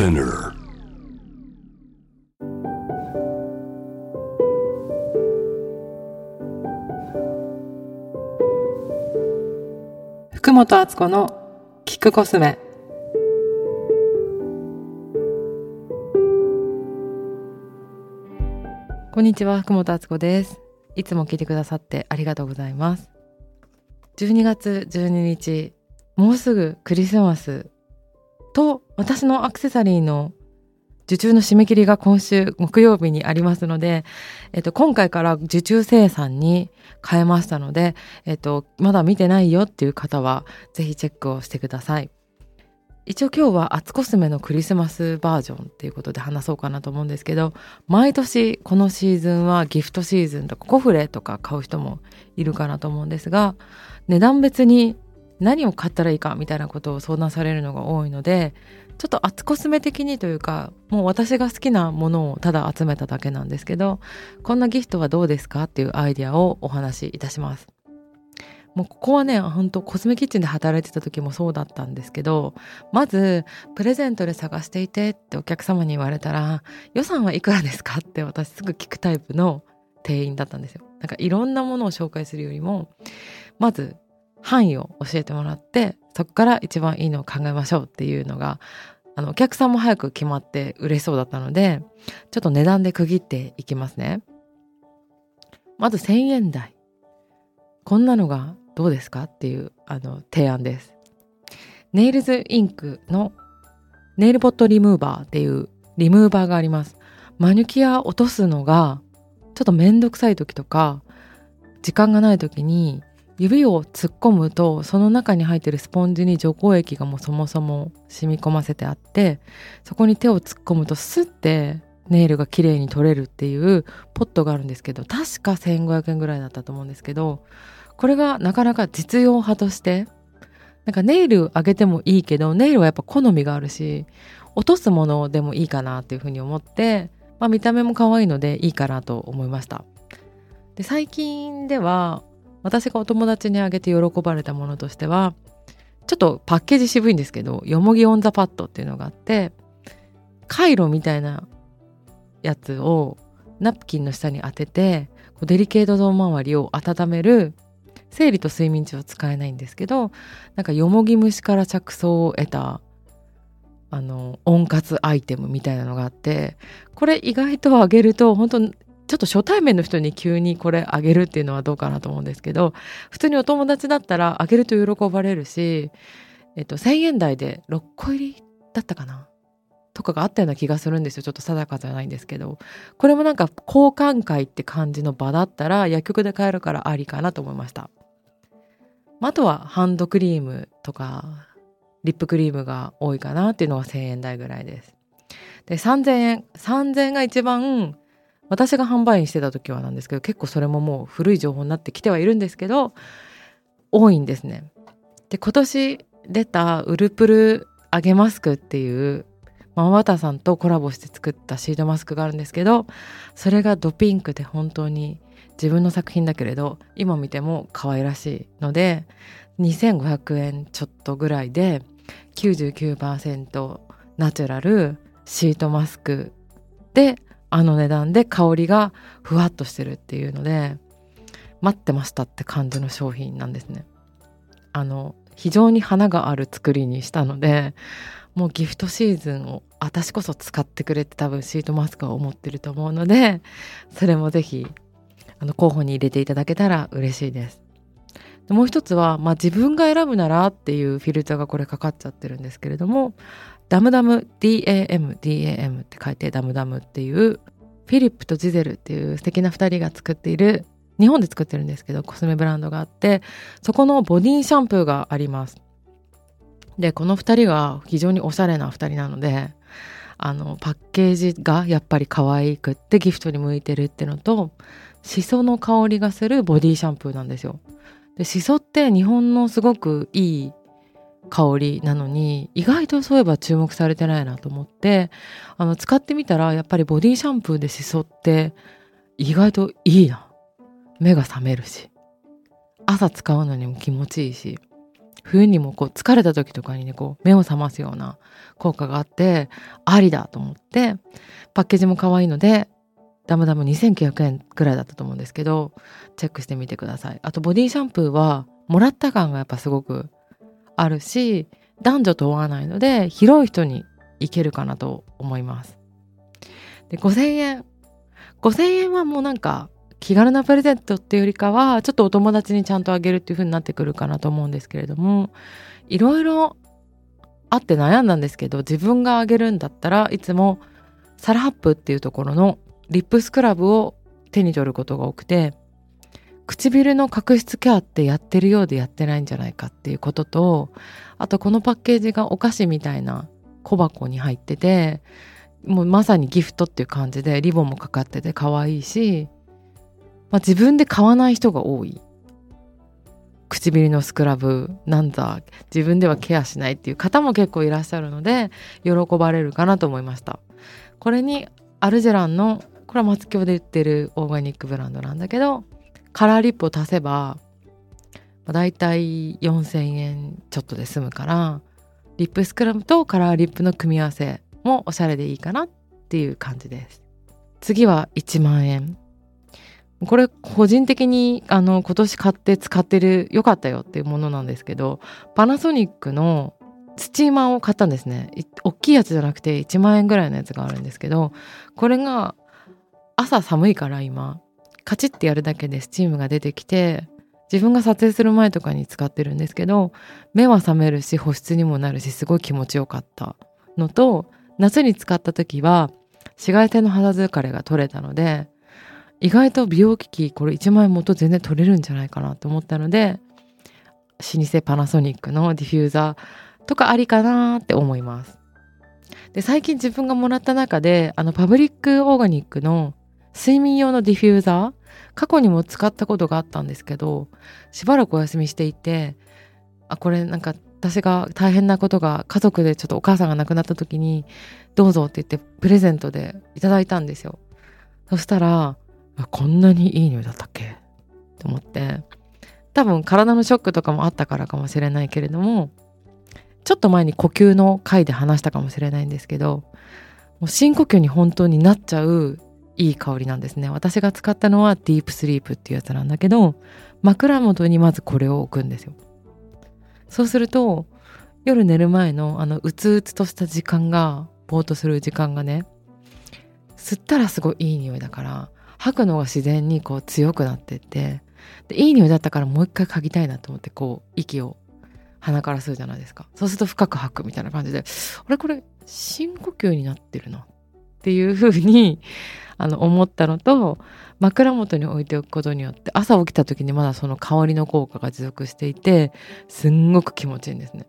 Spinner. 福本敦子のキックコスメこんにちは福本敦子ですいつも聞いてくださってありがとうございます12月12日もうすぐクリスマスと私のアクセサリーの受注の締め切りが今週木曜日にありますので、えっと、今回から受注生産に変えましたので、えっと、まだ見てないよっていう方はぜひチェックをしてください。一応今日はアツコスメのクリスマスバージョンっていうことで話そうかなと思うんですけど毎年このシーズンはギフトシーズンとかコフレとか買う人もいるかなと思うんですが値段別に何を買ったらいいかみたいなことを相談されるのが多いのでちょっと厚コスメ的にというかもう私が好きなものをただ集めただけなんですけどこんなギフトはどうですかっていうアイディアをお話しいたします。もうここはね本当コスメキッチンで働いてた時もそうだったんですけどまずプレゼントで探していてってお客様に言われたら予算はいくらですかって私すぐ聞くタイプの店員だったんですよ。なんかいろんなものを紹介するよりもまず範囲を教えてもらってそこから一番いいのを考えましょうっていうのがあのお客さんも早く決まって嬉しそうだったのでちょっと値段で区切っていきますね。まず1000円台。こんなのがどうですかっていうあの提案です。ネイルズインクのネイルポットリムーバーっていうリムーバーがあります。マニュキア落とすのがちょっとめんどくさい時とか時間がない時に指を突っ込むとその中に入ってるスポンジに除光液がもうそもそも染み込ませてあってそこに手を突っ込むとスッてネイルが綺麗に取れるっていうポットがあるんですけど確か1500円ぐらいだったと思うんですけどこれがなかなか実用派としてなんかネイル上げてもいいけどネイルはやっぱ好みがあるし落とすものでもいいかなっていうふうに思って、まあ、見た目も可愛いのでいいかなと思いました。で最近では私がお友達にあげて喜ばれたものとしてはちょっとパッケージ渋いんですけどよもぎ温座パッドっていうのがあってカイロみたいなやつをナプキンの下に当ててデリケートゾーン周りを温める生理と睡眠中は使えないんですけどなんかよもぎ虫から着想を得たあの温活アイテムみたいなのがあってこれ意外とあげると本当ちょっと初対面の人に急にこれあげるっていうのはどうかなと思うんですけど普通にお友達だったらあげると喜ばれるし、えっと、1,000円台で6個入りだったかな？とかがあったような気がするんですよ。ちょっと定かじゃないんですけど。これもなんか交換会って感じの場だったら薬局で買えるからありかなと思いました。あとはハンドクリームとかリップクリームが多いかなっていうのは1,000円台ぐらいです。で3,000円3,000円が一番私が販売員してた時はなんですけど結構それももう古い情報になってきてはいるんですけど多いんですね。で今年出たウルプル揚げマスクっていうママタさんとコラボして作ったシートマスクがあるんですけどそれがドピンクで本当に自分の作品だけれど今見ても可愛らしいので2500円ちょっとぐらいで99%ナチュラルシートマスクであの値段で香りがふわっとしてるっていうので待ってましたって感じの商品なんですね。あの非常に花がある作りにしたのでもうギフトシーズンを私こそ使ってくれって多分シートマスクは思ってると思うのでそれも是非あの候補に入れていただけたら嬉しいです。もう一つは、まあ、自分が選ぶならっていうフィルターがこれかかっちゃってるんですけれどもダムダム DAM DAM って書いてダムダムっていうフィリップとジゼルっていう素敵な2人が作っている日本で作ってるんですけどコスメブランドがあってそこのボディシャンプーがあります。でこの2人が非常におしゃれな2人なのであのパッケージがやっぱり可愛くってギフトに向いてるっていうのとシソの香りがするボディシャンプーなんですよ。でシソって日本のすごくいい香りなのに意外とそういえば注目されてないなと思ってあの使ってみたらやっぱりボディシャンプーでしそって意外といいな。目が覚めるし。朝使うのにも気持ちいいし冬にもこう疲れた時とかにねこう目を覚ますような効果があってありだと思ってパッケージも可愛いのでダムダム2900円ぐらいだったと思うんですけどチェックしてみてください。あとボディシャンプーはもらった感がやっぱすごくあるし男女問わないので広い人にいけるかなと思います。で5000円。5000円はもうなんか気軽なプレゼントっていうよりかはちょっとお友達にちゃんとあげるっていう風になってくるかなと思うんですけれどもいろいろあって悩んだんですけど自分があげるんだったらいつもサラハップっていうところのリップスクラブを手に取ることが多くて唇の角質ケアってやってるようでやってないんじゃないかっていうこととあとこのパッケージがお菓子みたいな小箱に入っててもうまさにギフトっていう感じでリボンもかかってて可愛いしまあ、自分で買わない人が多い。唇のスクラブなんだ自分ではケアしないっていう方も結構いらっしゃるので喜ばれるかなと思いました。これにアルジェランのこれは松京で売ってるオーガニックブランドなんだけどカラーリップを足せば、だいたい4000円ちょっとで済むからリップスクラブとカラーリップの組み合わせもおしゃれでいいかなっていう感じです。次は1万円。これ個人的にあの今年買って使ってる良かったよっていうものなんですけどパナソニックのスチーマーを買ったんですね。大きいやつじゃなくて1万円ぐらいのやつがあるんですけどこれが朝寒いから今。カチッてやるだけでスチームが出てきて自分が撮影する前とかに使ってるんですけど目は覚めるし保湿にもなるしすごい気持ちよかった。のと夏に使った時は紫外線の肌疲れが取れたので意外と美容機器これ1万円元全然取れるんじゃないかなと思ったので老舗パナソニックのディフューザーとかありかなって思います。で最近自分がもらった中であのパブリックオーガニックの睡眠用のディフューザー過去にも使ったことがあったんですけどしばらくお休みしていてあこれなんか私が大変なことが家族でちょっとお母さんが亡くなった時にどうぞって言ってプレゼントでいただいたんですよ。そしたらこんなにいい匂いだったっけ？と思って。多分体のショックとかもあったからかもしれないけれどもちょっと前に呼吸の回で話したかもしれないんですけどもう深呼吸に本当になっちゃういい香りなんですね。私が使ったのはディープスリープっていうやつなんだけど枕元にまずこれを置くんですよ。そうすると夜寝る前のあのうつうつとした時間がぼーっとする時間がね吸ったらすごいいい匂いだから吐くのが自然にこう強くなってってでいい匂いだったからもう一回嗅ぎたいなと思ってこう息を鼻から吸うじゃないですか。そうすると深く吐くみたいな感じであれこれ深呼吸になってるな。っっていうふうに あの思ったのと枕元に置いておくことによって朝起きた時にまだその香りの効果が持続していてすんごく気持ちいいんですね。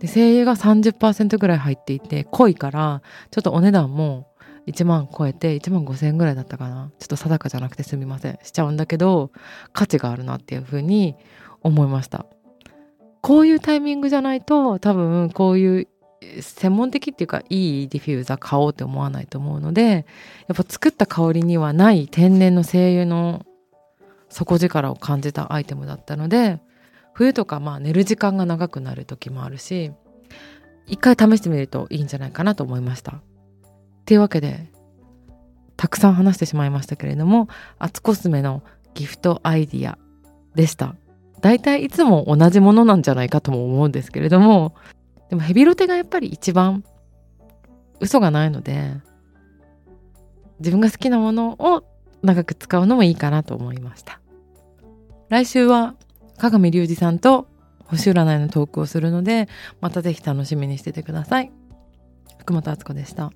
で精油が30%ぐらい入っていて濃いからちょっとお値段も1万超えて1万5,000円ぐらいだったかな。ちょっと定かじゃなくてすみません。しちゃうんだけど価値があるなっていうふうに思いました。こういうタイミングじゃないと多分こういう専門的っていうかいいディフューザー買おうって思わないと思うのでやっぱ作った香りにはない天然の精油の底力を感じたアイテムだったので冬とかまあ寝る時間が長くなる時もあるし一回試してみるといいんじゃないかなと思いました。っていうわけでたくさん話してしまいましたけれどもアツコスメのギフトアイディアでした。だいたいいつも同じものなんじゃないかとも思うんですけれどもでもヘビロテがやっぱり一番嘘がないので自分が好きなものを長く使うのもいいかなと思いました来週は鏡隆二さんと星占いのトークをするのでまた是非楽しみにしててください福本敦子でした。